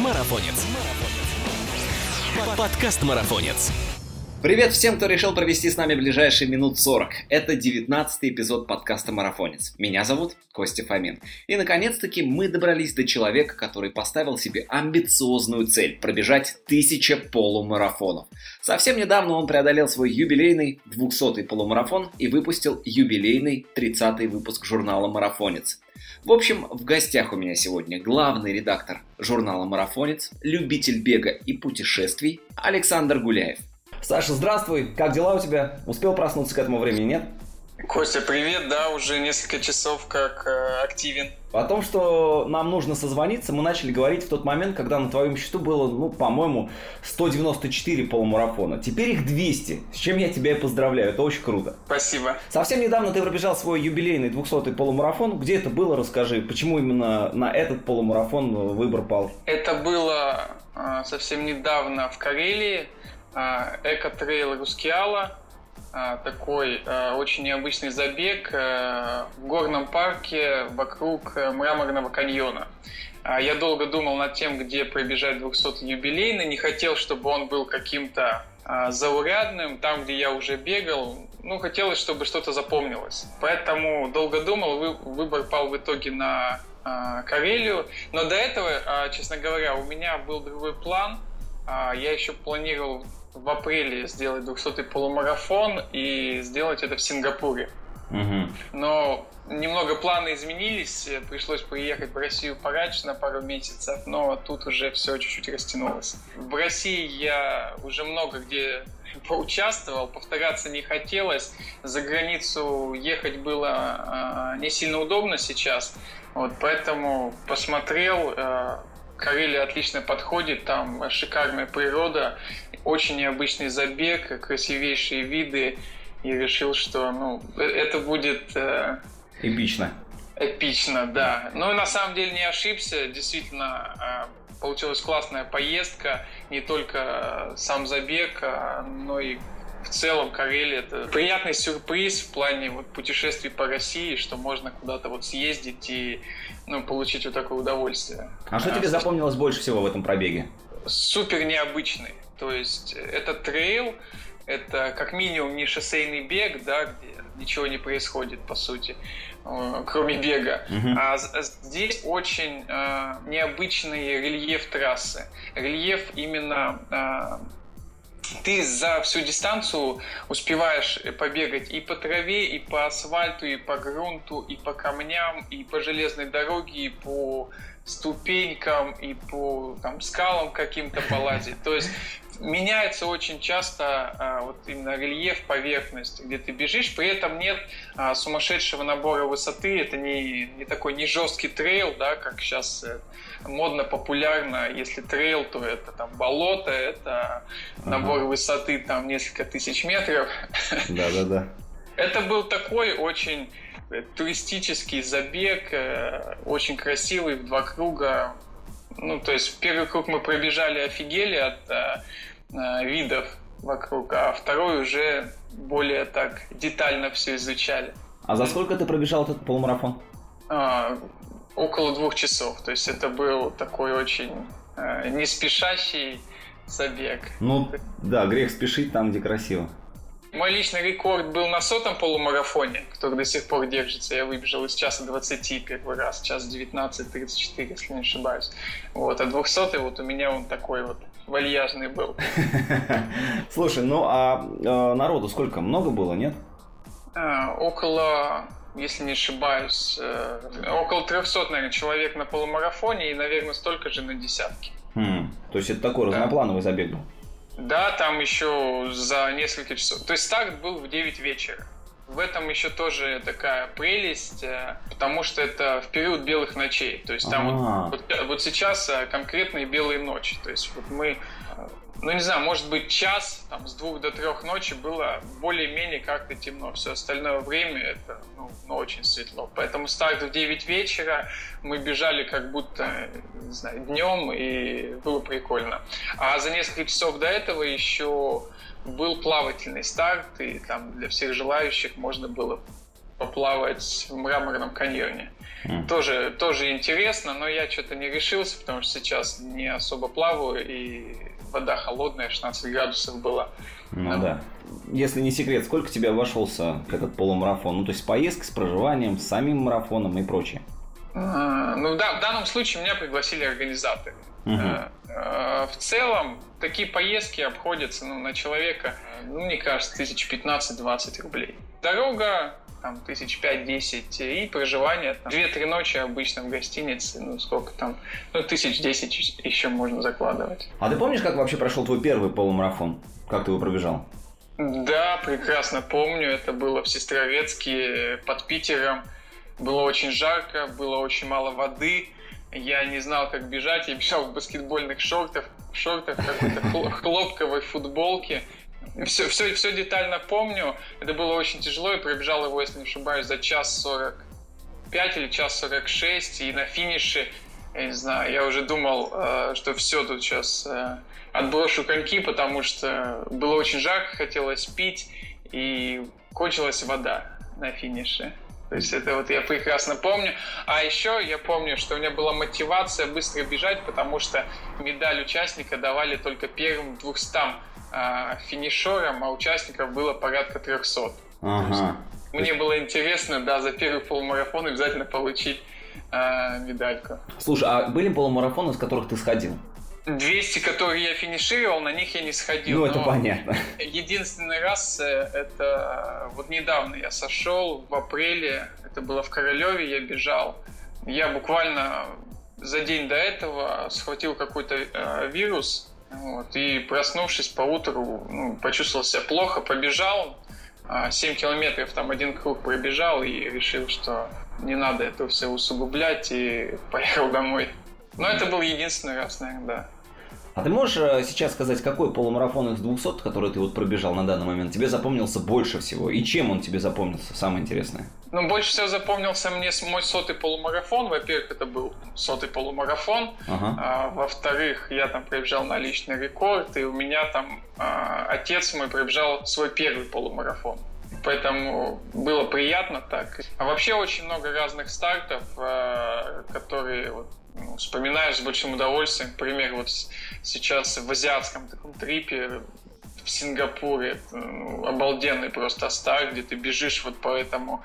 Марафонец. Подкаст Марафонец. Привет всем, кто решил провести с нами ближайшие минут 40. Это 19 эпизод подкаста «Марафонец». Меня зовут Костя Фомин. И, наконец-таки, мы добрались до человека, который поставил себе амбициозную цель – пробежать тысяча полумарафонов. Совсем недавно он преодолел свой юбилейный 200-й полумарафон и выпустил юбилейный 30-й выпуск журнала «Марафонец». В общем, в гостях у меня сегодня главный редактор журнала «Марафонец», любитель бега и путешествий Александр Гуляев. Саша, здравствуй. Как дела у тебя? Успел проснуться к этому времени, нет? Костя, привет, да, уже несколько часов как э, активен. О том, что нам нужно созвониться, мы начали говорить в тот момент, когда на твоем счету было, ну, по-моему, 194 полумарафона. Теперь их 200, с чем я тебя и поздравляю, это очень круто. Спасибо. Совсем недавно ты пробежал свой юбилейный 200-й полумарафон. Где это было, расскажи, почему именно на этот полумарафон выбор пал? Это было э, совсем недавно в Карелии, э, эко-трейл Рускеала такой а, очень необычный забег а, в горном парке вокруг э, Мраморного каньона. Я долго думал над тем, где пробежать 200 юбилейный, не хотел, чтобы он был каким-то заурядным, там, где я уже бегал, ну, хотелось, чтобы что-то запомнилось. Поэтому долго думал, выбор пал в итоге на Карелию. Но до этого, честно говоря, у меня был другой план. Я еще планировал в апреле сделать 200-й полумарафон и сделать это в Сингапуре. Угу. Но немного планы изменились, пришлось приехать в Россию пораньше на пару месяцев, но тут уже все чуть-чуть растянулось. В России я уже много где поучаствовал, повторяться не хотелось. За границу ехать было э, не сильно удобно сейчас, вот, поэтому посмотрел, э, Карелия отлично подходит, там шикарная природа, очень необычный забег, красивейшие виды, и решил, что ну, э, это будет... Э, эпично. Эпично, да. Ну и на самом деле не ошибся, действительно э, получилась классная поездка, не только сам забег, а, но и в целом Карелия это приятный сюрприз в плане вот путешествий по России, что можно куда-то вот съездить и ну, получить вот такое удовольствие. А что а, тебе запомнилось больше всего в этом пробеге? Супер необычный. То есть это трейл, это как минимум не шоссейный бег, да, где ничего не происходит, по сути, э, кроме бега. Uh-huh. А здесь очень э, необычный рельеф трассы. Рельеф именно э, ты за всю дистанцию успеваешь побегать и по траве, и по асфальту, и по грунту, и по камням, и по железной дороге, и по ступенькам, и по там, скалам каким-то полазить. То есть меняется очень часто а, вот именно рельеф, поверхность, где ты бежишь, при этом нет а, сумасшедшего набора высоты, это не, не такой не жесткий трейл, да, как сейчас э, модно, популярно, если трейл, то это там болото, это набор ага. высоты там несколько тысяч метров. Да-да-да. Это был такой очень туристический забег, э, очень красивый, в два круга, ну, то есть первый круг мы пробежали, офигели от э, э, видов вокруг, а второй уже более так детально все изучали. А за сколько ты пробежал этот полумарафон? А, около двух часов. То есть это был такой очень э, не спешащий забег. Ну, да, грех спешить там, где красиво. Мой личный рекорд был на сотом полумарафоне, который до сих пор держится. Я выбежал из часа 20 первый раз, час 19.34, если не ошибаюсь. Вот, а 200 вот у меня он такой вот вальяжный был. Слушай, ну а э, народу сколько? Много было, нет? А, около, если не ошибаюсь, э, около 300, наверное, человек на полумарафоне и, наверное, столько же на десятки. Хм, то есть это такой да. разноплановый забег был? Да, там еще за несколько часов. То есть старт был в 9 вечера. В этом еще тоже такая прелесть, э, потому что это в период белых ночей. То есть там вот, вот, вот сейчас э, конкретные белые ночи. То есть вот мы ну не знаю, может быть час там, с двух до трех ночи было более-менее как-то темно. Все остальное время это ну, ну, очень светло. Поэтому старт в 9 вечера, мы бежали как будто, не знаю, днем, и было прикольно. А за несколько часов до этого еще был плавательный старт, и там для всех желающих можно было поплавать в мраморном каньоне. Mm. Тоже, тоже интересно, но я что-то не решился, потому что сейчас не особо плаваю, и вода холодная, 16 градусов было. Ну да. да. Если не секрет, сколько тебе обошелся этот полумарафон? Ну, то есть поездка с проживанием, с самим марафоном и прочее. Ну да, в данном случае меня пригласили организаторы. Угу. В целом, такие поездки обходятся ну, на человека, ну, мне кажется, тысяч 15-20 рублей. Дорога там тысяч пять-десять и проживание там две-три ночи обычно в гостинице, ну сколько там, ну тысяч десять еще можно закладывать. А ты помнишь, как вообще прошел твой первый полумарафон? Как ты его пробежал? Да, прекрасно помню. Это было в Сестрорецке под Питером. Было очень жарко, было очень мало воды. Я не знал, как бежать. Я бежал в баскетбольных шортах, в шортах какой-то хлопковой футболке. Все, все, все детально помню. Это было очень тяжело. Я пробежал его, если не ошибаюсь, за час 45 или час 46. И на финише, я не знаю, я уже думал, э, что все тут сейчас э, отброшу коньки, потому что было очень жарко, хотелось пить, и кончилась вода на финише. То есть это вот я прекрасно помню. А еще я помню, что у меня была мотивация быстро бежать, потому что медаль участника давали только первым 200 а, финишерам, а участников было порядка 300. Ага. Мне было интересно, да, за первый полумарафон обязательно получить а, медальку. Слушай, а были полумарафоны, с которых ты сходил? 200, которые я финишировал, на них я не сходил. Ну, это понятно. Единственный раз, э, это вот недавно я сошел, в апреле, это было в Королеве, я бежал. Я буквально за день до этого схватил какой-то э, вирус, вот, и проснувшись по утру, ну, почувствовал себя плохо, побежал, 7 а, километров там один круг пробежал и решил, что не надо это все усугублять и поехал домой. Но это был единственный раз, наверное, да. А ты можешь э, сейчас сказать, какой полумарафон из 200, который ты вот пробежал на данный момент, тебе запомнился больше всего? И чем он тебе запомнился, самое интересное? Ну, больше всего запомнился мне мой сотый полумарафон. Во-первых, это был сотый полумарафон. Ага. А, во-вторых, я там пробежал на личный рекорд, и у меня там а, отец мой пробежал свой первый полумарафон. Поэтому было приятно так. А вообще очень много разных стартов, а, которые вот, вспоминаю с большим удовольствием. Например, вот сейчас в азиатском таком трипе в Сингапуре ну, обалденный просто старт, где ты бежишь вот по этому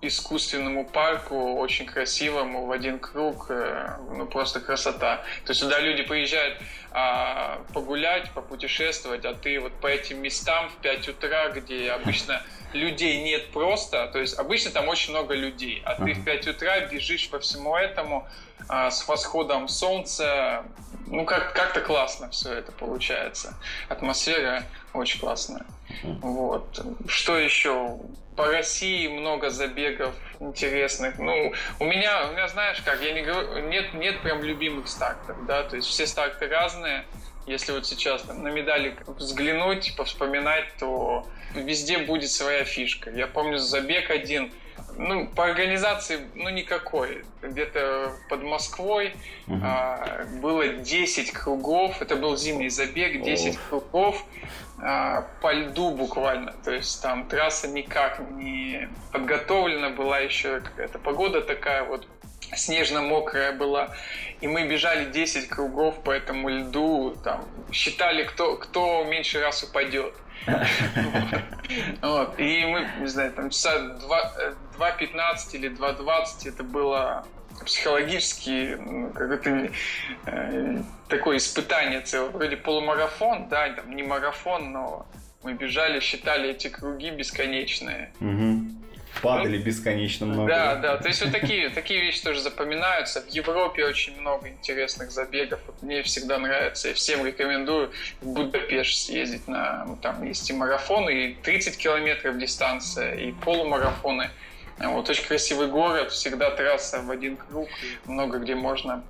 искусственному парку, очень красивому, в один круг, э, ну просто красота. То есть сюда люди приезжают а, погулять, попутешествовать, а ты вот по этим местам в 5 утра, где обычно людей нет просто, то есть обычно там очень много людей, а ты в 5 утра бежишь по всему этому а, с восходом солнца, ну как- как-то классно все это получается. Атмосфера очень классная. Вот. Что еще? По России много забегов интересных. Ну, у меня, у меня, знаешь как, я не говорю, нет, нет прям любимых стартов, да, то есть все старты разные. Если вот сейчас там, на медали взглянуть, повспоминать, то везде будет своя фишка. Я помню забег один, ну, по организации, ну, никакой. Где-то под Москвой угу. а, было 10 кругов. Это был зимний забег, 10 О. кругов по льду буквально. То есть там трасса никак не подготовлена была еще какая-то погода такая вот снежно-мокрая была. И мы бежали 10 кругов по этому льду, там, считали, кто, кто меньше раз упадет. И мы, не знаю, там часа 2.15 или 2.20 это было психологически какое-то э, такое испытание целое. Вроде полумарафон, да, там не марафон, но мы бежали, считали эти круги бесконечные. Угу. Падали ну, бесконечно много. Да, да, то есть вот такие, такие вещи тоже запоминаются. В Европе очень много интересных забегов. Вот мне всегда нравится, я всем рекомендую в Будапешт съездить на, там есть и марафоны, и 30 километров дистанция, и полумарафоны. Вот очень красивый город, всегда трасса в один круг, много где можно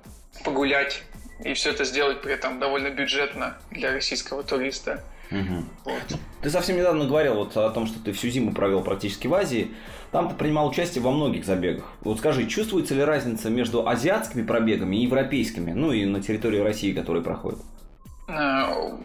погулять. И все это сделать при этом довольно бюджетно для российского туриста. Угу. Вот. Ты совсем недавно говорил вот о том, что ты всю зиму провел практически в Азии. Там ты принимал участие во многих забегах. Вот скажи, чувствуется ли разница между азиатскими пробегами и европейскими, ну и на территории России, которые проходят? Э,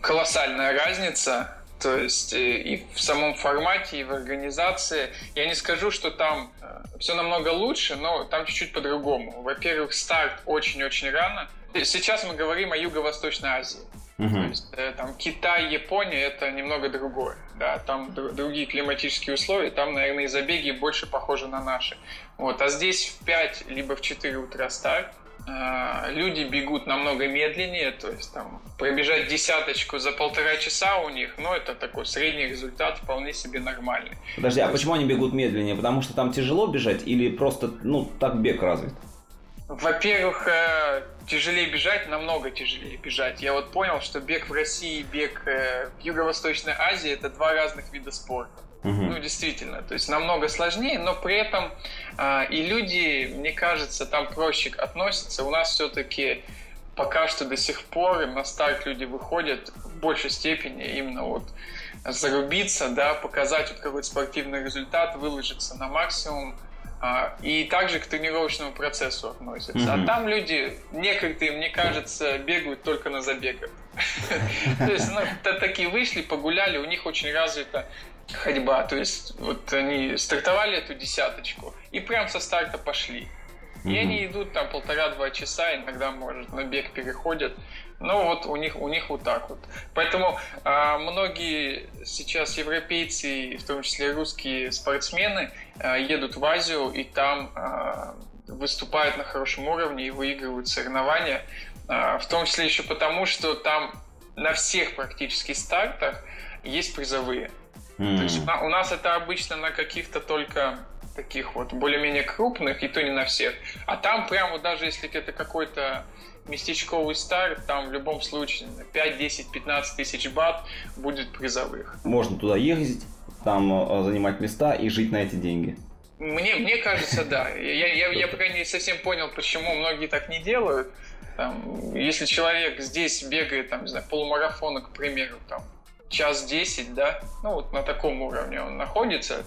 колоссальная разница. То есть э, и в самом формате, и в организации. Я не скажу, что там э, все намного лучше, но там чуть-чуть по-другому. Во-первых, старт очень-очень рано. Сейчас мы говорим о Юго-Восточной Азии. Угу. То есть, э, там Китай, Япония это немного другое. Да, там другие климатические условия, там, наверное, и забеги больше похожи на наши. Вот. А здесь в 5 либо в 4 утра старт. А, люди бегут намного медленнее, то есть там пробежать десяточку за полтора часа у них, ну это такой средний результат, вполне себе нормальный. Подожди, а почему они бегут медленнее? Потому что там тяжело бежать или просто, ну, так бег развит? Во-первых, э, тяжелее бежать, намного тяжелее бежать. Я вот понял, что бег в России и бег э, в Юго-Восточной Азии это два разных вида спорта. Угу. Ну, действительно, то есть намного сложнее, но при этом э, и люди, мне кажется, там проще относятся. У нас все-таки пока что до сих пор на старт люди выходят в большей степени именно вот зарубиться, да, показать вот какой-то спортивный результат, выложиться на максимум, а, и также к тренировочному процессу относятся. Mm-hmm. А там люди, некоторые, мне кажется, бегают только на забегах. То есть, ну, такие вышли, погуляли, у них очень развита ходьба. То есть, вот они стартовали эту десяточку и прям со старта пошли. И они идут там полтора-два часа, иногда, может, на бег переходят. Ну вот у них, у них вот так вот. Поэтому а, многие сейчас европейцы, в том числе русские спортсмены, а, едут в Азию и там а, выступают на хорошем уровне и выигрывают соревнования. А, в том числе еще потому, что там на всех практически стартах есть призовые. Mm. То есть у нас это обычно на каких-то только таких вот более-менее крупных, и то не на всех. А там прямо вот даже если это какой-то местечковый старт, там в любом случае 5, 10, 15 тысяч бат будет призовых. Можно туда ездить, там э, занимать места и жить на эти деньги. Мне, мне кажется, да. Я, я, я пока не совсем понял, почему многие так не делают. Там, если человек здесь бегает, там, не знаю, полумарафона, к примеру, там, час десять, да, ну вот на таком уровне он находится,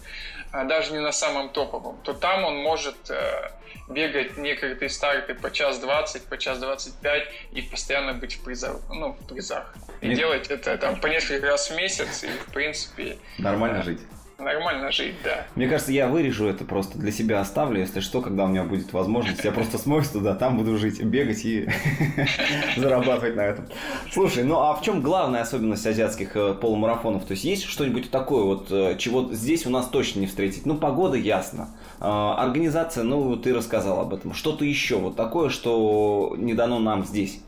а даже не на самом топовом, то там он может э, бегать некоторые старты по час двадцать, по час двадцать пять и постоянно быть в призах, ну, в призах. И Нет. делать это там по несколько раз в месяц, и в принципе... Нормально жить нормально жить, да. Мне кажется, я вырежу это просто для себя оставлю, если что, когда у меня будет возможность, я просто смоюсь туда, там буду жить, бегать и зарабатывать на этом. Слушай, ну а в чем главная особенность азиатских э, полумарафонов? То есть есть что-нибудь такое, вот, э, чего здесь у нас точно не встретить? Ну, погода ясно. А, организация, ну, ты рассказал об этом. Что-то еще вот такое, что не дано нам здесь?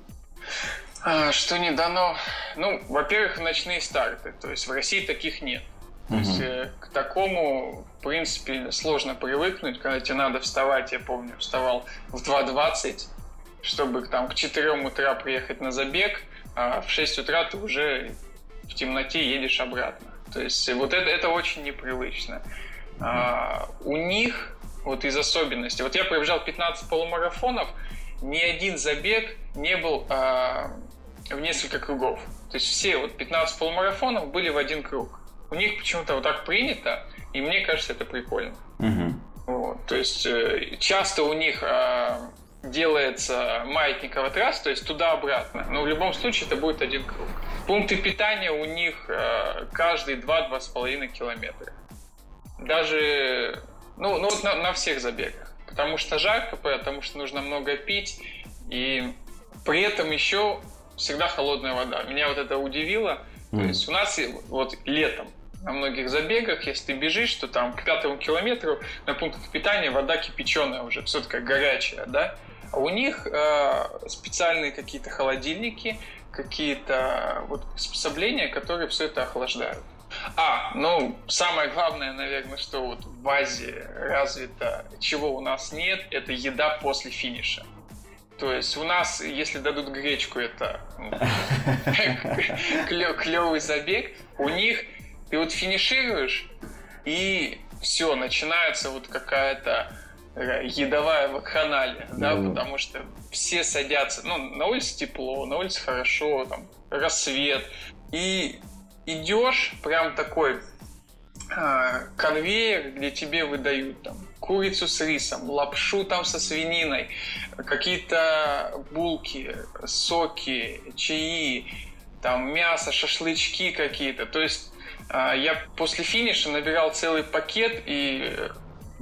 А, что не дано? Ну, во-первых, ночные старты. То есть в России таких нет. То есть э, к такому, в принципе, сложно привыкнуть, когда тебе надо вставать, я помню, вставал в 2.20, чтобы там к 4 утра приехать на забег, а в 6 утра ты уже в темноте едешь обратно. То есть вот это, это очень непривычно. А, у них вот из особенностей, вот я пробежал 15 полумарафонов, ни один забег не был а, в несколько кругов. То есть все вот 15 полумарафонов были в один круг у них почему-то вот так принято, и мне кажется, это прикольно. Угу. Вот, то есть э, часто у них э, делается маятниковая трасса, то есть туда-обратно. Но в любом случае это будет один круг. Пункты питания у них э, каждые 2-2,5 километра. Даже ну, ну вот на, на всех забегах. Потому что жарко, потому что нужно много пить. И при этом еще всегда холодная вода. Меня вот это удивило. Mm. То есть у нас вот летом на многих забегах, если ты бежишь, то там к пятому километру на пунктах питания вода кипяченая уже, все такая горячая, да? А у них э, специальные какие-то холодильники, какие-то вот приспособления, которые все это охлаждают. А, ну, самое главное, наверное, что вот в Азии развито, чего у нас нет, это еда после финиша. То есть у нас, если дадут гречку, это ну, клевый забег. У них ты вот финишируешь, и все, начинается вот какая-то едовая вакханалия, да, mm. потому что все садятся, ну, на улице тепло, на улице хорошо, там, рассвет, и идешь прям такой а, конвейер, где тебе выдают там курицу с рисом, лапшу там со свининой, какие-то булки, соки, чаи, там мясо, шашлычки какие-то. То есть я после финиша набирал целый пакет и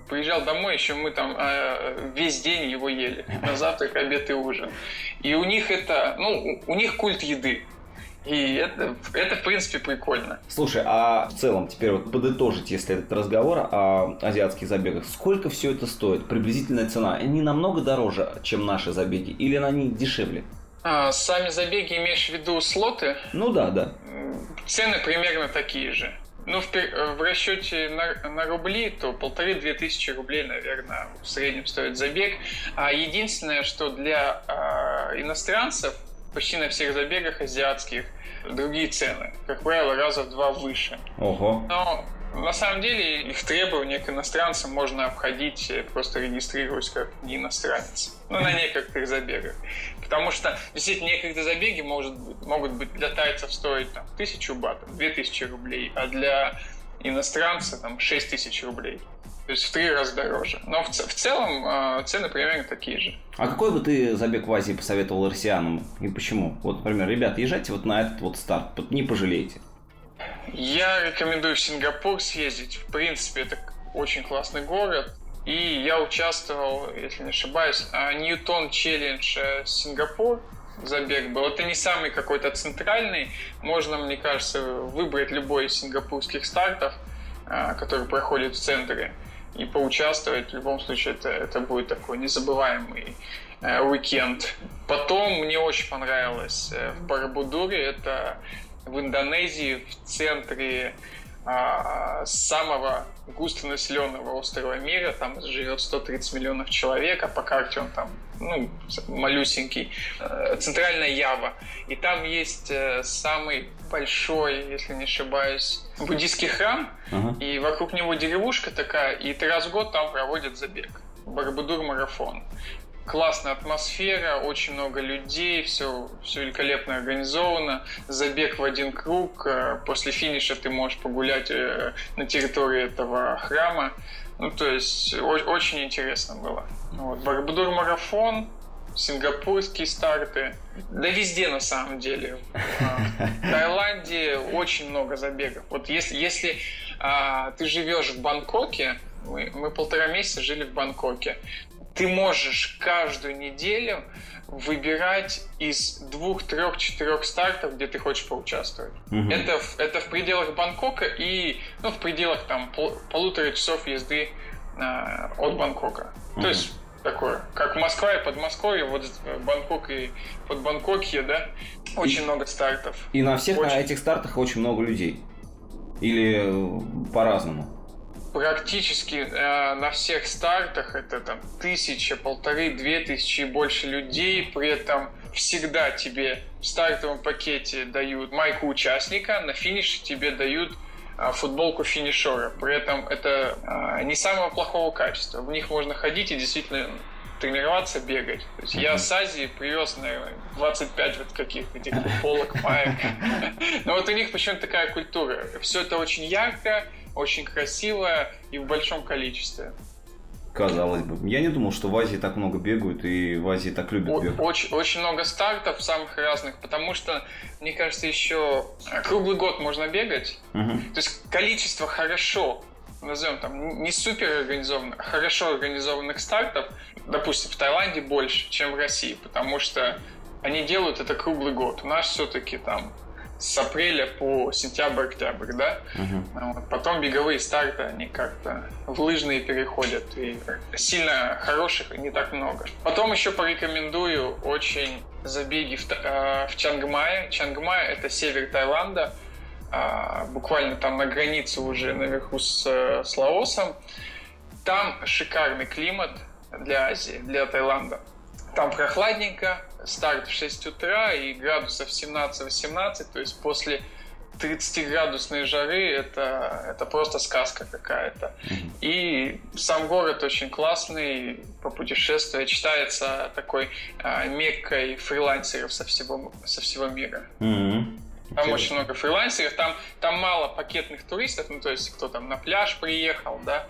приезжал домой, еще мы там э, весь день его ели. На завтрак, обед и ужин. И у них это, ну, у них культ еды. И это, это, в принципе, прикольно. Слушай, а в целом, теперь вот подытожить, если этот разговор о азиатских забегах, сколько все это стоит? Приблизительная цена? Они намного дороже, чем наши забеги? Или они дешевле? А, сами забеги имеешь в виду слоты? Ну да, да. Цены примерно такие же. Ну, в, в расчете на, на рубли, то полторы-две тысячи рублей, наверное, в среднем стоит забег. А единственное, что для э, иностранцев почти на всех забегах азиатских другие цены. Как правило, раза в два выше. Ого. Но на самом деле их требования к иностранцам можно обходить, э, просто регистрируясь как не иностранец. Ну, на некоторых забегах. Потому что действительно некоторые забеги может могут быть для тайцев стоить там, тысячу батов, две тысячи рублей, а для иностранца там шесть тысяч рублей. То есть в три раза дороже. Но в, в целом э, цены примерно такие же. А какой бы ты забег в Азии посоветовал россиянам и почему? Вот, например, ребят, езжайте вот на этот вот старт, не пожалеете. Я рекомендую в Сингапур съездить. В принципе, это очень классный город. И я участвовал, если не ошибаюсь, Ньютон Челлендж э, Сингапур забег был. Это не самый какой-то центральный. Можно, мне кажется, выбрать любой из сингапурских стартов, э, который проходит в центре, и поучаствовать. В любом случае, это, это будет такой незабываемый э, уикенд. Потом мне очень понравилось в Барабудуре. Это в Индонезии, в центре а, самого густонаселенного острова мира. Там живет 130 миллионов человек, а по карте он там ну, малюсенький. Э, центральная Ява. И там есть э, самый большой, если не ошибаюсь, буддийский храм. Uh-huh. И вокруг него деревушка такая, и три раз в год там проводят забег. Барбудур марафон классная атмосфера, очень много людей, все, все великолепно организовано. Забег в один круг. Э, после финиша ты можешь погулять э, на территории этого храма. Ну, то есть очень интересно было. Вот. Барбадур марафон, сингапурские старты. Да везде на самом деле. В Таиланде очень много забегов. Вот если, если а, ты живешь в Бангкоке, мы, мы полтора месяца жили в Бангкоке ты можешь каждую неделю выбирать из двух, трех, четырех стартов, где ты хочешь поучаствовать. Угу. Это, это в пределах Бангкока и ну, в пределах там пол, полутора часов езды э, от Бангкока. Угу. То есть такое, как Москва и Подмосковье, вот Бангкок и под Бангкокье, да, очень и, много стартов. И на всех очень... на этих стартах очень много людей? Или э, по-разному? Практически э, на всех стартах это там тысяча, полторы, две тысячи и больше людей. При этом всегда тебе в стартовом пакете дают майку участника, на финише тебе дают э, футболку финишера. При этом это э, не самого плохого качества. В них можно ходить и действительно тренироваться, бегать. То есть я с Азии привез, наверное, 25 вот каких-то этих полок, маек. Но вот у них почему-то такая культура. Все это очень ярко, очень красивая и в большом количестве. Казалось бы. Я не думал, что в Азии так много бегают и в Азии так любят бегать. Очень, очень много стартов самых разных, потому что, мне кажется, еще круглый год можно бегать. Угу. То есть количество хорошо, назовем там, не супер организованных, а хорошо организованных стартов, допустим, в Таиланде больше, чем в России, потому что они делают это круглый год. У нас все-таки там с апреля по сентябрь-октябрь, да. Вот. Потом беговые старты, они как-то в лыжные переходят, и сильно хороших не так много. Потом еще порекомендую очень забеги в, э, в Чангмае. Чангмай — это север Таиланда, э, буквально там на границе уже наверху с, с Лаосом. Там шикарный климат для Азии, для Таиланда. Там прохладненько, старт в 6 утра и градусов 17-18, то есть после 30-градусной жары это, это просто сказка какая-то. И сам город очень классный, по путешествию читается такой а, меккой фрилансеров со всего, со всего мира. Mm-hmm. Там okay. очень много фрилансеров, там, там мало пакетных туристов, ну то есть кто там на пляж приехал, да,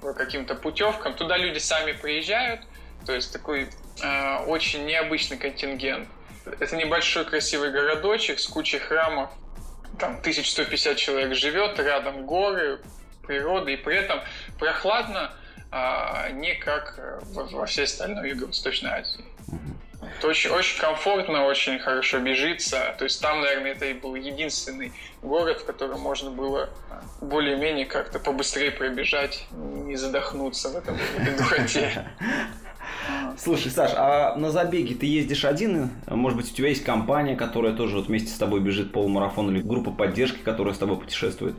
по каким-то путевкам. Туда люди сами приезжают, то есть такой э, очень необычный контингент. Это небольшой красивый городочек с кучей храмов, там 1150 человек живет, рядом горы, природа, и при этом прохладно, а не как во всей остальной Юго-Восточной Азии. Это очень, очень комфортно, очень хорошо бежится. То есть там, наверное, это и был единственный город, в котором можно было более-менее как-то побыстрее пробежать, не задохнуться в этом, в духоте. Слушай, Саш, а на забеге ты ездишь один? Может быть, у тебя есть компания, которая тоже вот вместе с тобой бежит полумарафон или группа поддержки, которая с тобой путешествует?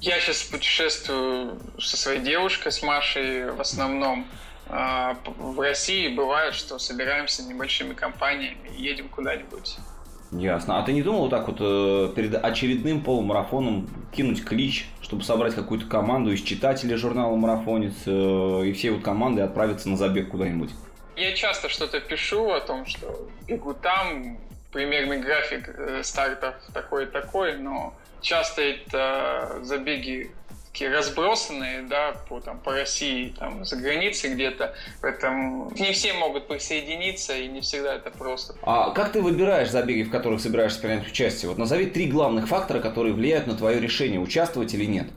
Я сейчас путешествую со своей девушкой, с Машей в основном. А, в России бывает, что собираемся небольшими компаниями и едем куда-нибудь. Ясно. А ты не думал вот так вот э, перед очередным полумарафоном кинуть клич, чтобы собрать какую-то команду из читателей журнала «Марафонец» э, и все вот команды отправиться на забег куда-нибудь? Я часто что-то пишу о том, что бегу там, примерный график э, стартов такой-такой, но часто это забеги такие разбросанные, да, по, там, по России, там, за границей где-то, поэтому не все могут присоединиться, и не всегда это просто. А как ты выбираешь забеги, в которых собираешься принять участие? Вот назови три главных фактора, которые влияют на твое решение, участвовать или нет.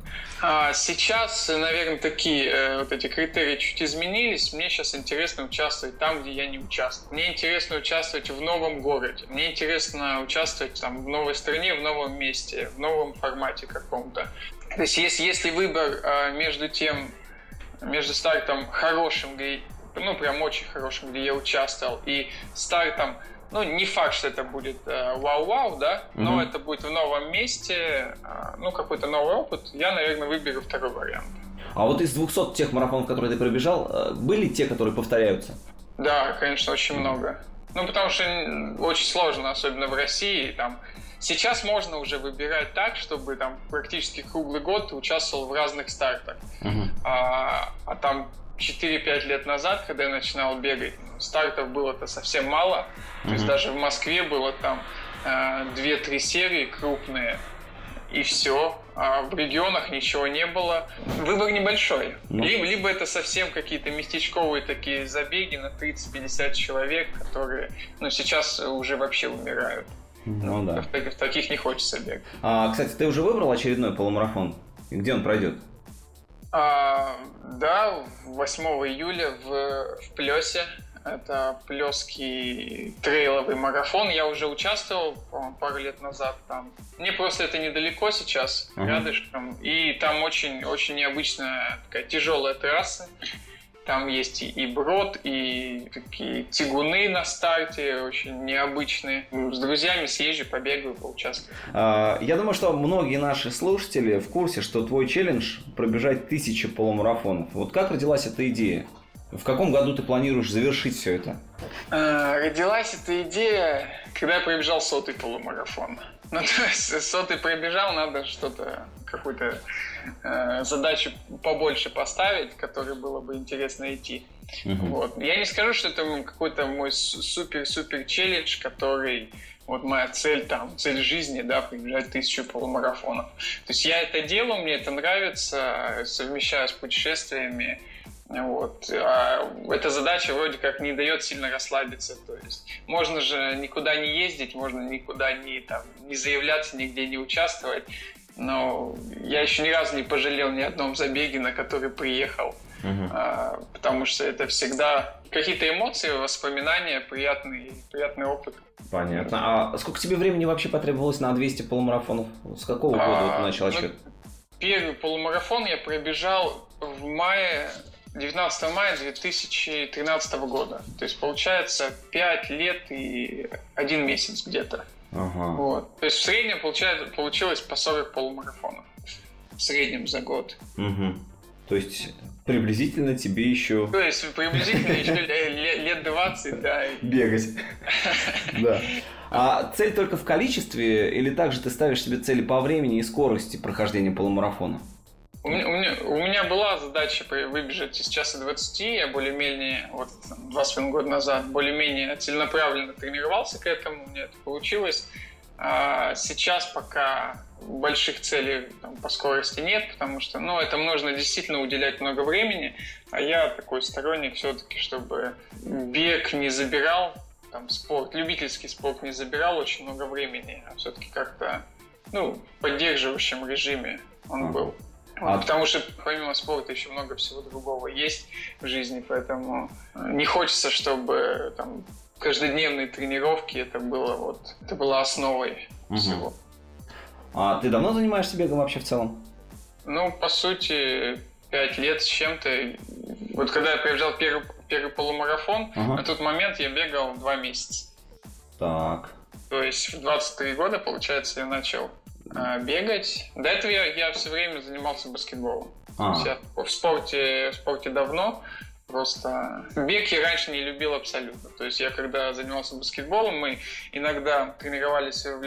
А, сейчас, наверное, такие э, вот эти критерии чуть изменились. Мне сейчас интересно участвовать там, где я не участвую. Мне интересно участвовать в новом городе. Мне интересно участвовать там в новой стране, в новом месте, в новом формате каком-то. То есть если, если выбор а, между тем, между стартом хорошим, где, ну прям очень хорошим, где я участвовал, и стартом, ну не факт, что это будет а, вау-вау, да, но mm-hmm. это будет в новом месте, а, ну какой-то новый опыт, я, наверное, выберу второй вариант. А вот из 200 тех марафонов, которые ты пробежал, были те, которые повторяются? Да, конечно, очень много. Ну, потому что очень сложно, особенно в России, там, Сейчас можно уже выбирать так, чтобы там практически круглый год ты участвовал в разных стартах. Uh-huh. А, а там 4-5 лет назад, когда я начинал бегать, стартов было-то совсем мало. Uh-huh. То есть даже в Москве было там э, 2-3 серии крупные, и все. А в регионах ничего не было. Выбор небольшой. Ну. Либо, либо это совсем какие-то местечковые такие забеги на 30-50 человек, которые ну, сейчас уже вообще умирают. Ну, ну да. В, в таких не хочется бегать. А, кстати, ты уже выбрал очередной полумарафон? И где он пройдет? А, да, 8 июля в, в Плесе. Это плеский трейловый марафон. Я уже участвовал, пару лет назад там. Мне просто это недалеко сейчас, uh-huh. рядышком. И там очень-очень необычная такая тяжелая трасса. Там есть и брод, и такие тягуны на старте, очень необычные. С друзьями съезжу, побегаю, поучаствую. А, я думаю, что многие наши слушатели в курсе, что твой челлендж пробежать тысячи полумарафонов. Вот как родилась эта идея? В каком году ты планируешь завершить все это? А, родилась эта идея, когда я пробежал сотый полумарафон. Ну, то есть сотый пробежал, надо что-то, какую-то э, задачу побольше поставить, которой было бы интересно идти. Uh-huh. Вот. Я не скажу, что это какой-то мой супер-супер челлендж, который вот моя цель там, цель жизни, да, пробежать тысячу полумарафонов. То есть я это делаю, мне это нравится, совмещаю с путешествиями, вот. А эта задача вроде как не дает сильно расслабиться. То есть можно же никуда не ездить, можно никуда не, там, не заявляться, нигде не участвовать. Но я еще ни разу не пожалел ни одном забеге, на который приехал. Угу. А, потому что это всегда какие-то эмоции, воспоминания, приятный, приятный опыт. Понятно. А сколько тебе времени вообще потребовалось на 200 полумарафонов? С какого года а, ты начал отсчет? Ну, первый полумарафон я пробежал в мае 19 мая 2013 года. То есть получается 5 лет и 1 месяц где-то. Ага. Вот. То есть в среднем получается, получилось по 40 полумарафонов. В среднем за год. Угу. То есть приблизительно тебе еще... То есть приблизительно еще лет 20, да. Бегать. Да. А цель только в количестве или также ты ставишь себе цели по времени и скорости прохождения полумарафона? У меня, у, меня, у меня была задача выбежать из часа 20. Я более-менее, вот два с года назад, более-менее целенаправленно тренировался к этому. У меня это получилось. А сейчас пока больших целей там, по скорости нет, потому что, ну, этому нужно действительно уделять много времени, а я такой сторонник все-таки, чтобы бег не забирал, там, спорт, любительский спорт не забирал очень много времени, а все-таки как-то ну, поддерживающем режиме он был. А... Потому что помимо спорта еще много всего другого есть в жизни, поэтому не хочется, чтобы там каждодневные тренировки это было вот это было основой угу. всего. А ты давно занимаешься бегом вообще в целом? Ну, по сути, пять лет с чем-то. Вот когда я приезжал первый, первый полумарафон, ага. на тот момент я бегал два месяца. Так. То есть в 23 года, получается, я начал э, бегать. До этого я, я все время занимался баскетболом. А. Я в спорте, в спорте давно, Просто бег я раньше не любил абсолютно. То есть я когда занимался баскетболом, мы иногда тренировались в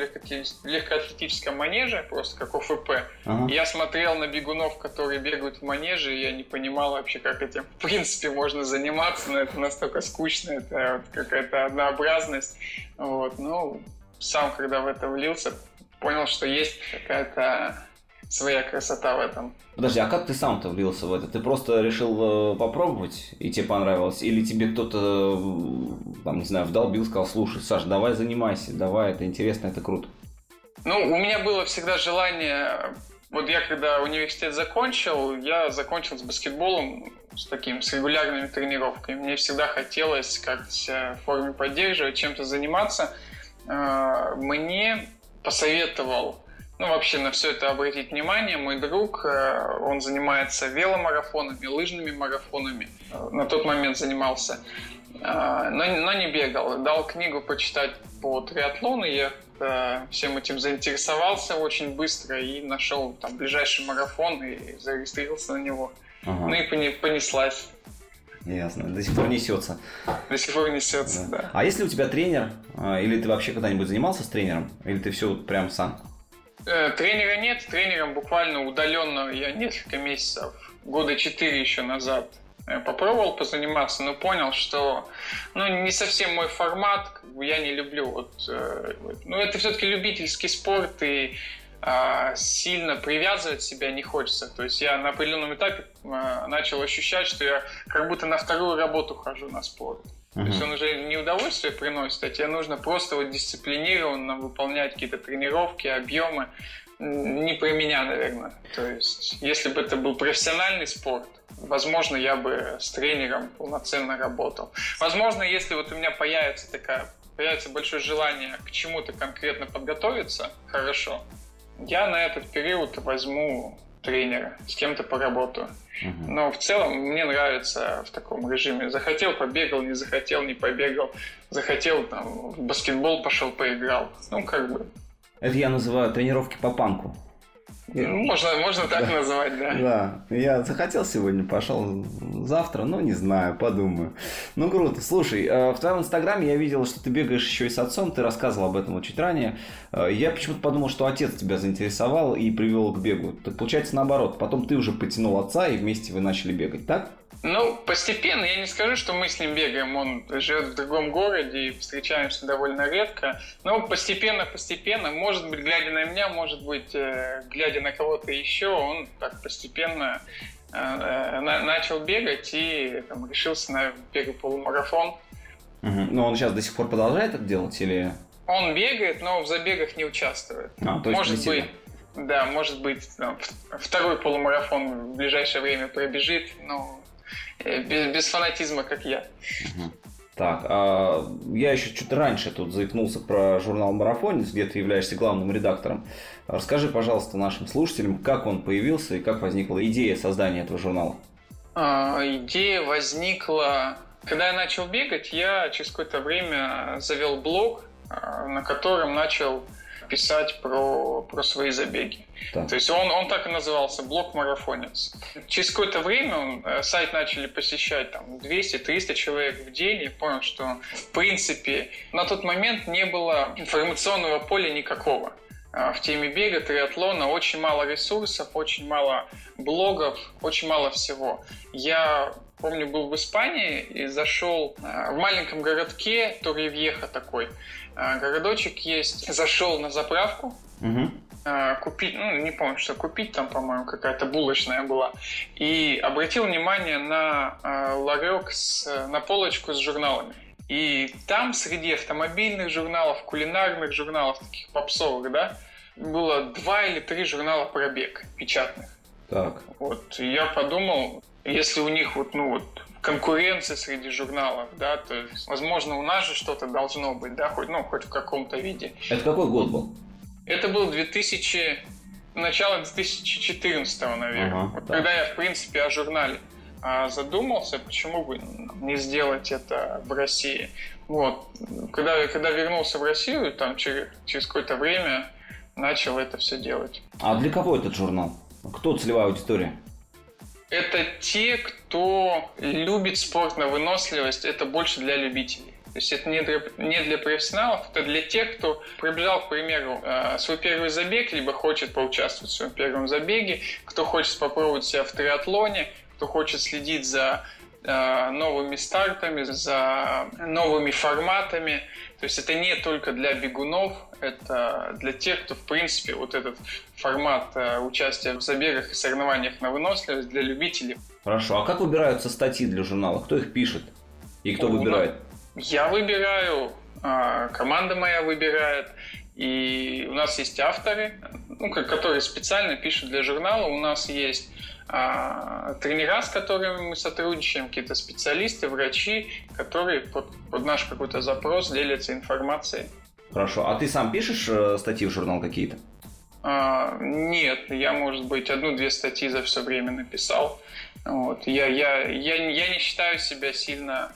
легкоатлетическом манеже, просто как ОФП. Ага. Я смотрел на бегунов, которые бегают в манеже, и я не понимал вообще, как этим в принципе можно заниматься, но это настолько скучно, это вот какая-то однообразность. Вот. Ну, сам когда в это влился, понял, что есть какая-то своя красота в этом. Подожди, а как ты сам-то влился в это? Ты просто решил э, попробовать, и тебе понравилось? Или тебе кто-то, э, там, не знаю, вдолбил, сказал, слушай, Саш, давай занимайся, давай, это интересно, это круто? Ну, у меня было всегда желание... Вот я когда университет закончил, я закончил с баскетболом, с таким, с регулярными тренировками. Мне всегда хотелось как-то себя в форме поддерживать, чем-то заниматься. Э, мне посоветовал ну, вообще на все это обратить внимание. Мой друг, э, он занимается веломарафонами, лыжными марафонами. На тот момент занимался, э, но, но не бегал. Дал книгу почитать по триатлону, я э, всем этим заинтересовался очень быстро и нашел там ближайший марафон и зарегистрировался на него. Ага. Ну и понеслась. Ясно. До сих пор несется. До сих пор несется, да. да. А если у тебя тренер, или ты вообще когда-нибудь занимался с тренером, или ты все прям сам? Э, тренера нет, тренером буквально удаленно я несколько месяцев, года четыре еще назад э, попробовал позаниматься, но понял, что ну, не совсем мой формат, я не люблю. Вот, э, ну, это все-таки любительский спорт, и сильно привязывать себя не хочется. То есть я на определенном этапе э, начал ощущать, что я как будто на вторую работу хожу на спорт. То есть он уже не удовольствие приносит, а тебе нужно просто вот дисциплинированно выполнять какие-то тренировки, объемы. Не про меня, наверное. То есть, если бы это был профессиональный спорт, возможно, я бы с тренером полноценно работал. Возможно, если вот у меня появится такая появится большое желание к чему-то конкретно подготовиться, хорошо, я на этот период возьму тренера, с кем-то поработаю. Угу. Но в целом мне нравится в таком режиме. Захотел, побегал, не захотел, не побегал. Захотел, там, в баскетбол пошел, поиграл. Ну, как бы. Это я называю тренировки по панку. Ну, можно, можно так да. называть, да. Да, я захотел сегодня, пошел завтра, ну не знаю, подумаю. Ну круто. Слушай, э, в твоем инстаграме я видел, что ты бегаешь еще и с отцом, ты рассказывал об этом вот чуть ранее. Э, я почему-то подумал, что отец тебя заинтересовал и привел к бегу. Так получается наоборот, потом ты уже потянул отца и вместе вы начали бегать, так? Ну, постепенно, я не скажу, что мы с ним бегаем, он живет в другом городе и встречаемся довольно редко, но постепенно, постепенно, может быть, глядя на меня, может быть, э, глядя на кого-то еще, он так постепенно э, э, начал бегать и там, решился на первый полумарафон. Угу. Но он сейчас до сих пор продолжает это делать или... Он бегает, но в забегах не участвует. А, то есть может быть, да, может быть, там, второй полумарафон в ближайшее время пробежит, но без, без фанатизма, как я. Так, а я еще чуть раньше тут заикнулся про журнал «Марафонец», где ты являешься главным редактором. Расскажи, пожалуйста, нашим слушателям, как он появился и как возникла идея создания этого журнала. А, идея возникла... Когда я начал бегать, я через какое-то время завел блог, а, на котором начал писать про, про свои забеги. Да. То есть он, он так и назывался, блок-марафонец. Через какое-то время он, э, сайт начали посещать там 200-300 человек в день. Я понял, что в принципе на тот момент не было информационного поля никакого а, в теме бега, триатлона очень мало ресурсов, очень мало блогов, очень мало всего. Я помню, был в Испании и зашел а, в маленьком городке Торревьеха такой. А, городочек есть. Зашел на заправку, угу. купить, ну, не помню, что купить, там, по-моему, какая-то булочная была. И обратил внимание на ларек, с, на полочку с журналами. И там среди автомобильных журналов, кулинарных журналов, таких попсовых, да, было два или три журнала про бег печатных. Так. Вот, я подумал, если у них вот, ну вот, конкуренция среди журналов, да, то есть, возможно, у нас же что-то должно быть, да, хоть, ну, хоть в каком-то виде. Это какой год был? Это был 2000, начало 2014, наверное. Ага, вот да. Когда я, в принципе, о журнале а, задумался, почему бы не сделать это в России. Вот. Когда, когда вернулся в Россию, там через, через какое-то время начал это все делать. А для кого этот журнал? Кто целевая аудитория? Это те, кто любит спорт на выносливость, это больше для любителей. То есть это не для, не для профессионалов, это для тех, кто пробежал, к примеру, э, свой первый забег, либо хочет поучаствовать в своем первом забеге, кто хочет попробовать себя в триатлоне, кто хочет следить за новыми стартами, за новыми форматами. То есть это не только для бегунов, это для тех, кто, в принципе, вот этот формат э, участия в забегах и соревнованиях на выносливость для любителей. Хорошо. А как выбираются статьи для журнала? Кто их пишет? И кто ну, выбирает? Я выбираю, а, команда моя выбирает. И у нас есть авторы, ну, которые специально пишут для журнала. У нас есть тренера, с которыми мы сотрудничаем, какие-то специалисты, врачи, которые под, под наш какой-то запрос делятся информацией. Хорошо. А ты сам пишешь э, статьи в журнал какие-то? А, нет, я, может быть, одну-две статьи за все время написал. Вот. Я, я, я, я не считаю себя сильно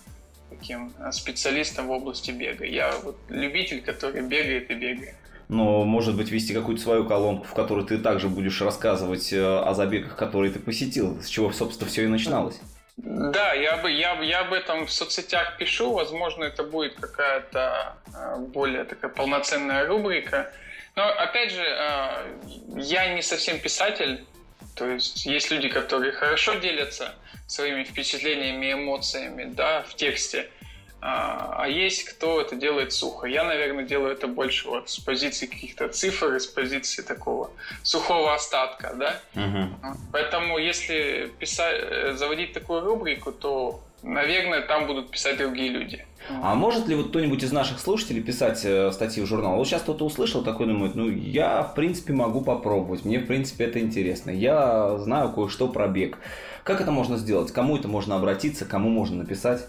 таким специалистом в области бега. Я вот любитель, который бегает и бегает но, может быть, вести какую-то свою колонку, в которой ты также будешь рассказывать э, о забегах, которые ты посетил, с чего, собственно, все и начиналось. Да, я, бы, я, я об этом в соцсетях пишу, возможно, это будет какая-то э, более такая полноценная рубрика. Но, опять же, э, я не совсем писатель, то есть есть люди, которые хорошо делятся своими впечатлениями эмоциями да, в тексте, а, а есть кто это делает сухо. Я, наверное, делаю это больше вот с позиции каких-то цифр, с позиции такого сухого остатка, да. Угу. Поэтому если писать, э, заводить такую рубрику, то, наверное, там будут писать другие люди. А может ли вот кто-нибудь из наших слушателей писать э, статьи в журнал? Вот сейчас кто-то услышал такой, думает, ну, я, в принципе, могу попробовать, мне, в принципе, это интересно. Я знаю кое-что про бег. Как это можно сделать? Кому это можно обратиться? Кому можно написать?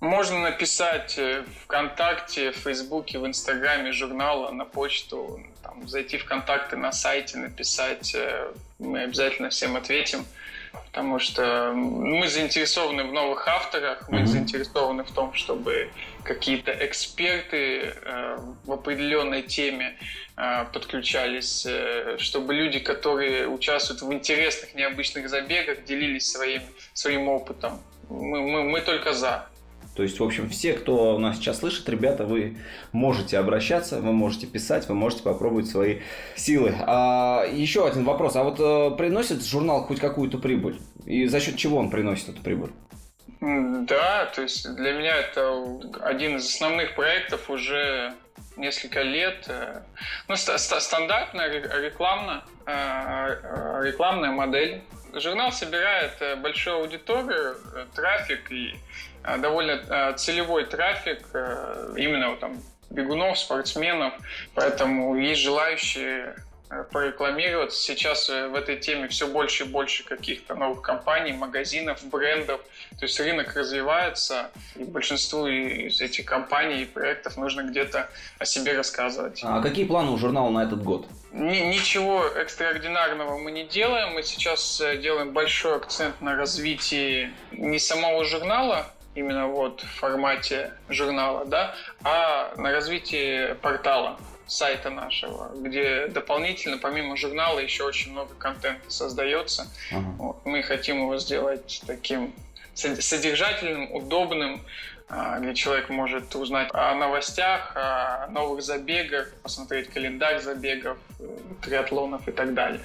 Можно написать э, ВКонтакте, в Фейсбуке, в Инстаграме журнала, на почту, там, зайти в контакты на сайте, написать. Э, мы обязательно всем ответим, потому что мы заинтересованы в новых авторах, мы mm-hmm. заинтересованы в том, чтобы какие-то эксперты э, в определенной теме подключались, чтобы люди, которые участвуют в интересных, необычных забегах, делились своим, своим опытом. Мы, мы, мы только за. То есть, в общем, все, кто нас сейчас слышит, ребята, вы можете обращаться, вы можете писать, вы можете попробовать свои силы. А, еще один вопрос. А вот э, приносит журнал хоть какую-то прибыль? И за счет чего он приносит эту прибыль? Да, то есть для меня это один из основных проектов уже несколько лет. Э, ну, стандартная рекламная, э, рекламная модель. Журнал собирает большую аудиторию, трафик и Э, довольно э, целевой трафик, э, именно там бегунов, спортсменов, поэтому есть желающие порекламироваться. Сейчас в этой теме все больше и больше каких-то новых компаний, магазинов, брендов. То есть рынок развивается, и большинству из этих компаний и проектов нужно где-то о себе рассказывать. А какие планы у журнала на этот год? Ничего экстраординарного мы не делаем. Мы сейчас делаем большой акцент на развитии не самого журнала, именно вот в формате журнала, да, а на развитие портала сайта нашего, где дополнительно, помимо журнала, еще очень много контента создается. Ага. Вот, мы хотим его сделать таким содержательным, удобным, а, где человек может узнать о новостях, о новых забегах, посмотреть календарь забегов, э, триатлонов и так далее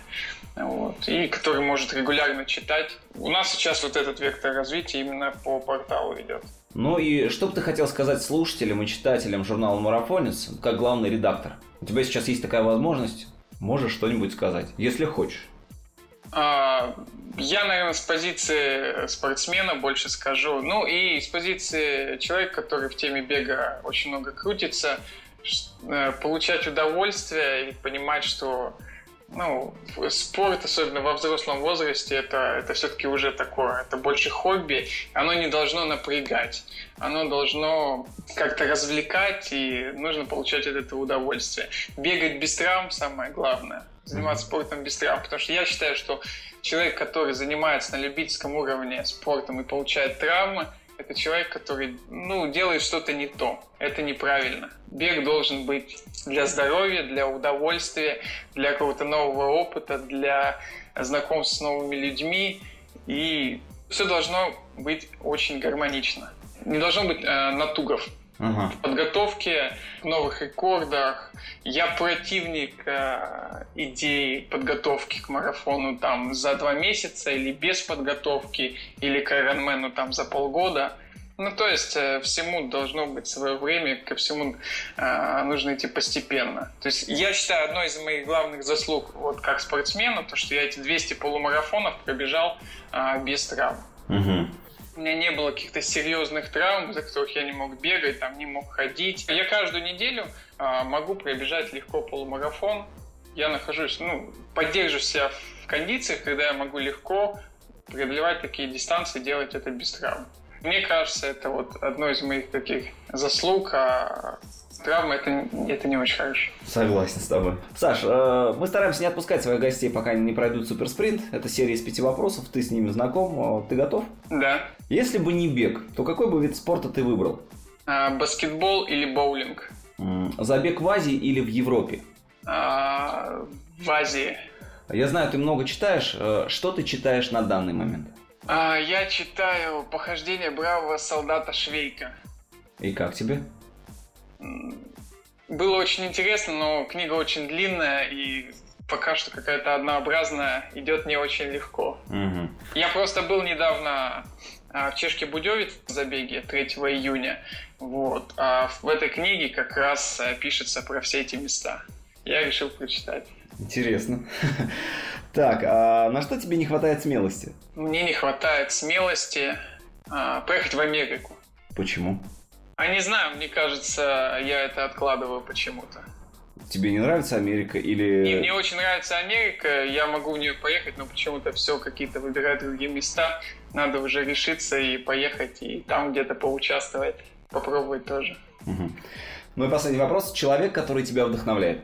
вот, и который может регулярно читать. У нас сейчас вот этот вектор развития именно по порталу идет. Ну и что бы ты хотел сказать слушателям и читателям журнала «Марафонец» как главный редактор? У тебя сейчас есть такая возможность, можешь что-нибудь сказать, если хочешь. А, я, наверное, с позиции спортсмена больше скажу. Ну и с позиции человека, который в теме бега очень много крутится. э, получать удовольствие и понимать, что ну, спорт, особенно во взрослом возрасте, это, это все-таки уже такое, это больше хобби. Оно не должно напрягать, оно должно как-то развлекать, и нужно получать от этого удовольствие. Бегать без травм самое главное, заниматься спортом без травм, потому что я считаю, что человек, который занимается на любительском уровне спортом и получает травмы, это человек, который ну, делает что-то не то. Это неправильно. Бег должен быть для здоровья, для удовольствия, для какого-то нового опыта, для знакомств с новыми людьми. И все должно быть очень гармонично. Не должно быть э, натугов. Ага. В подготовке, в новых рекордах. Я противник э, идеи подготовки к марафону там за два месяца или без подготовки, или к Ironman там за полгода. Ну, то есть э, всему должно быть свое время, ко всему э, нужно идти постепенно. То есть я считаю, одной из моих главных заслуг вот как спортсмена, то, что я эти 200 полумарафонов пробежал э, без травм. Угу. У меня не было каких-то серьезных травм, за которых я не мог бегать, там, не мог ходить. Я каждую неделю э, могу пробежать легко полумарафон. Я нахожусь, ну, поддерживаю себя в кондициях, когда я могу легко преодолевать такие дистанции, делать это без травм. Мне кажется, это вот одно из моих таких заслуг, а травма это, это не очень хорошо. Согласен с тобой. Саш, э, мы стараемся не отпускать своих гостей, пока они не пройдут суперспринт. Это серия из пяти вопросов, ты с ними знаком. Ты готов? Да. Если бы не бег, то какой бы вид спорта ты выбрал? А, баскетбол или боулинг? Забег в Азии или в Европе? А, в Азии. Я знаю, ты много читаешь. Э, что ты читаешь на данный момент? А, я читаю «Похождение бравого солдата Швейка». И как тебе? Было очень интересно, но книга очень длинная и пока что какая-то однообразная, идет не очень легко. Угу. Я просто был недавно а, в Чешке Будеве в забеге 3 июня. Вот. А в этой книге как раз э, пишется про все эти места. Я решил прочитать. Интересно. Так, а на что тебе не хватает смелости? Мне не хватает смелости а, поехать в Америку. Почему? А не знаю, мне кажется, я это откладываю почему-то. Тебе не нравится Америка или... Не, мне очень нравится Америка, я могу в нее поехать, но почему-то все какие-то выбирают другие места. Надо уже решиться и поехать, и там где-то поучаствовать, попробовать тоже. Угу. Ну и последний вопрос. Человек, который тебя вдохновляет?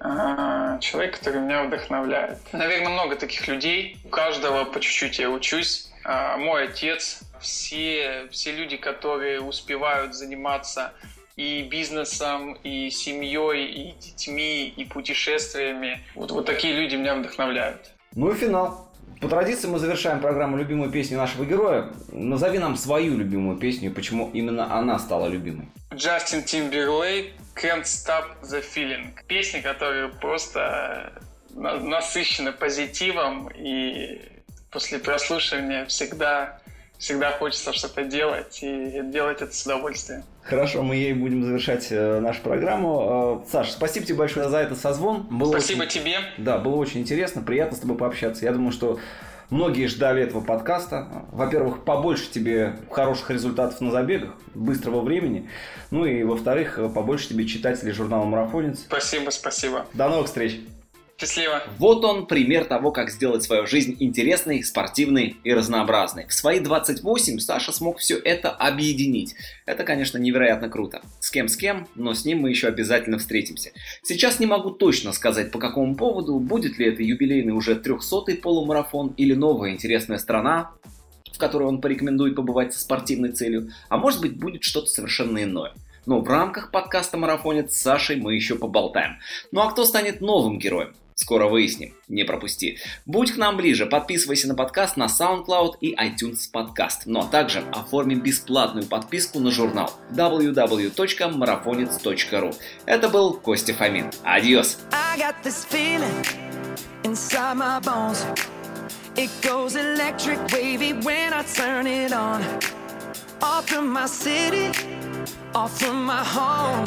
А, человек, который меня вдохновляет. Наверное, много таких людей. У каждого по чуть-чуть я учусь. А, мой отец, все, все люди, которые успевают заниматься и бизнесом, и семьей, и детьми, и путешествиями. Вот, вот такие люди меня вдохновляют. Ну и финал. По традиции мы завершаем программу «Любимую песню нашего героя». Назови нам свою любимую песню, почему именно она стала любимой. Джастин Тимберлейк «Can't Stop the Feeling». Песня, которая просто насыщена позитивом, и после прослушивания всегда, всегда хочется что-то делать, и делать это с удовольствием. Хорошо, мы ей будем завершать э, нашу программу. Э, Саш, спасибо тебе большое за этот созвон. Было спасибо очень, тебе. Да, было очень интересно, приятно с тобой пообщаться. Я думаю, что многие ждали этого подкаста. Во-первых, побольше тебе хороших результатов на забегах, быстрого времени. Ну и, во-вторых, побольше тебе читателей журнала «Марафонец». Спасибо, спасибо. До новых встреч. Счастливо. Вот он, пример того, как сделать свою жизнь интересной, спортивной и разнообразной. В свои 28 Саша смог все это объединить. Это, конечно, невероятно круто. С кем с кем, но с ним мы еще обязательно встретимся. Сейчас не могу точно сказать по какому поводу, будет ли это юбилейный уже 300-й полумарафон или новая интересная страна, в которой он порекомендует побывать со спортивной целью, а может быть будет что-то совершенно иное. Но в рамках подкаста «Марафонец» с Сашей мы еще поболтаем. Ну а кто станет новым героем? Скоро выясним, не пропусти. Будь к нам ближе, подписывайся на подкаст на SoundCloud и iTunes подкаст. Но также оформи бесплатную подписку на журнал www.marafonец.ru. Это был Костя Фомин. Адьос! It goes electric wavy when I turn it on. Off from my city, off from my home.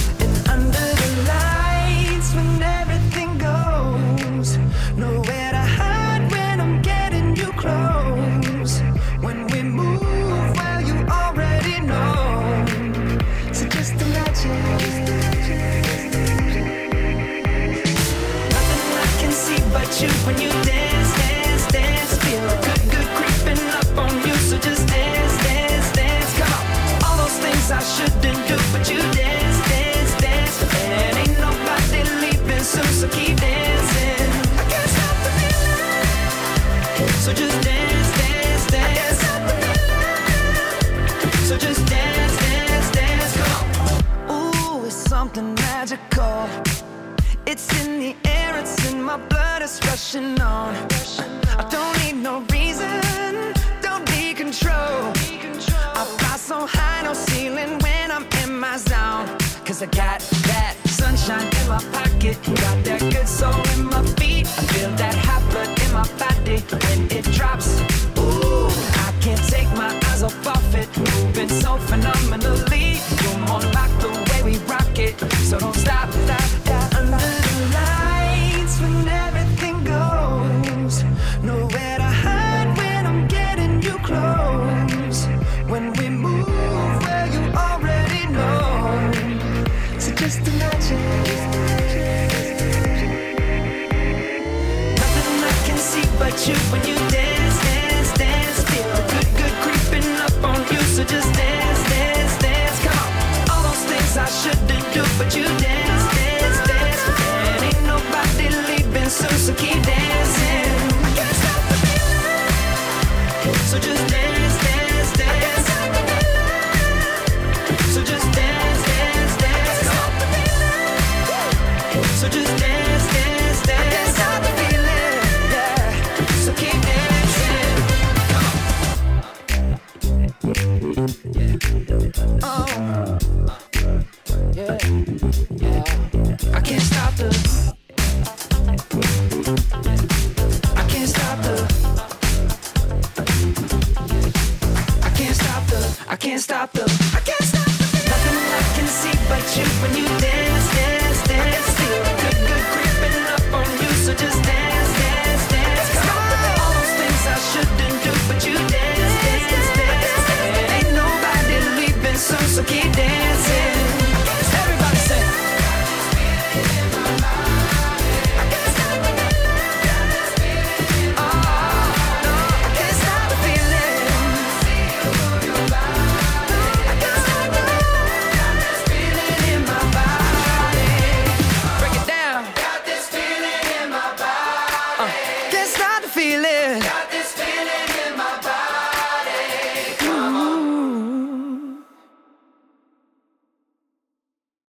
shoot when you on. I don't need no reason, don't be control. I fly so high, no ceiling when I'm in my zone. Cause I got that sunshine in my pocket, got that good soul in my feet. I feel that hot blood in my body when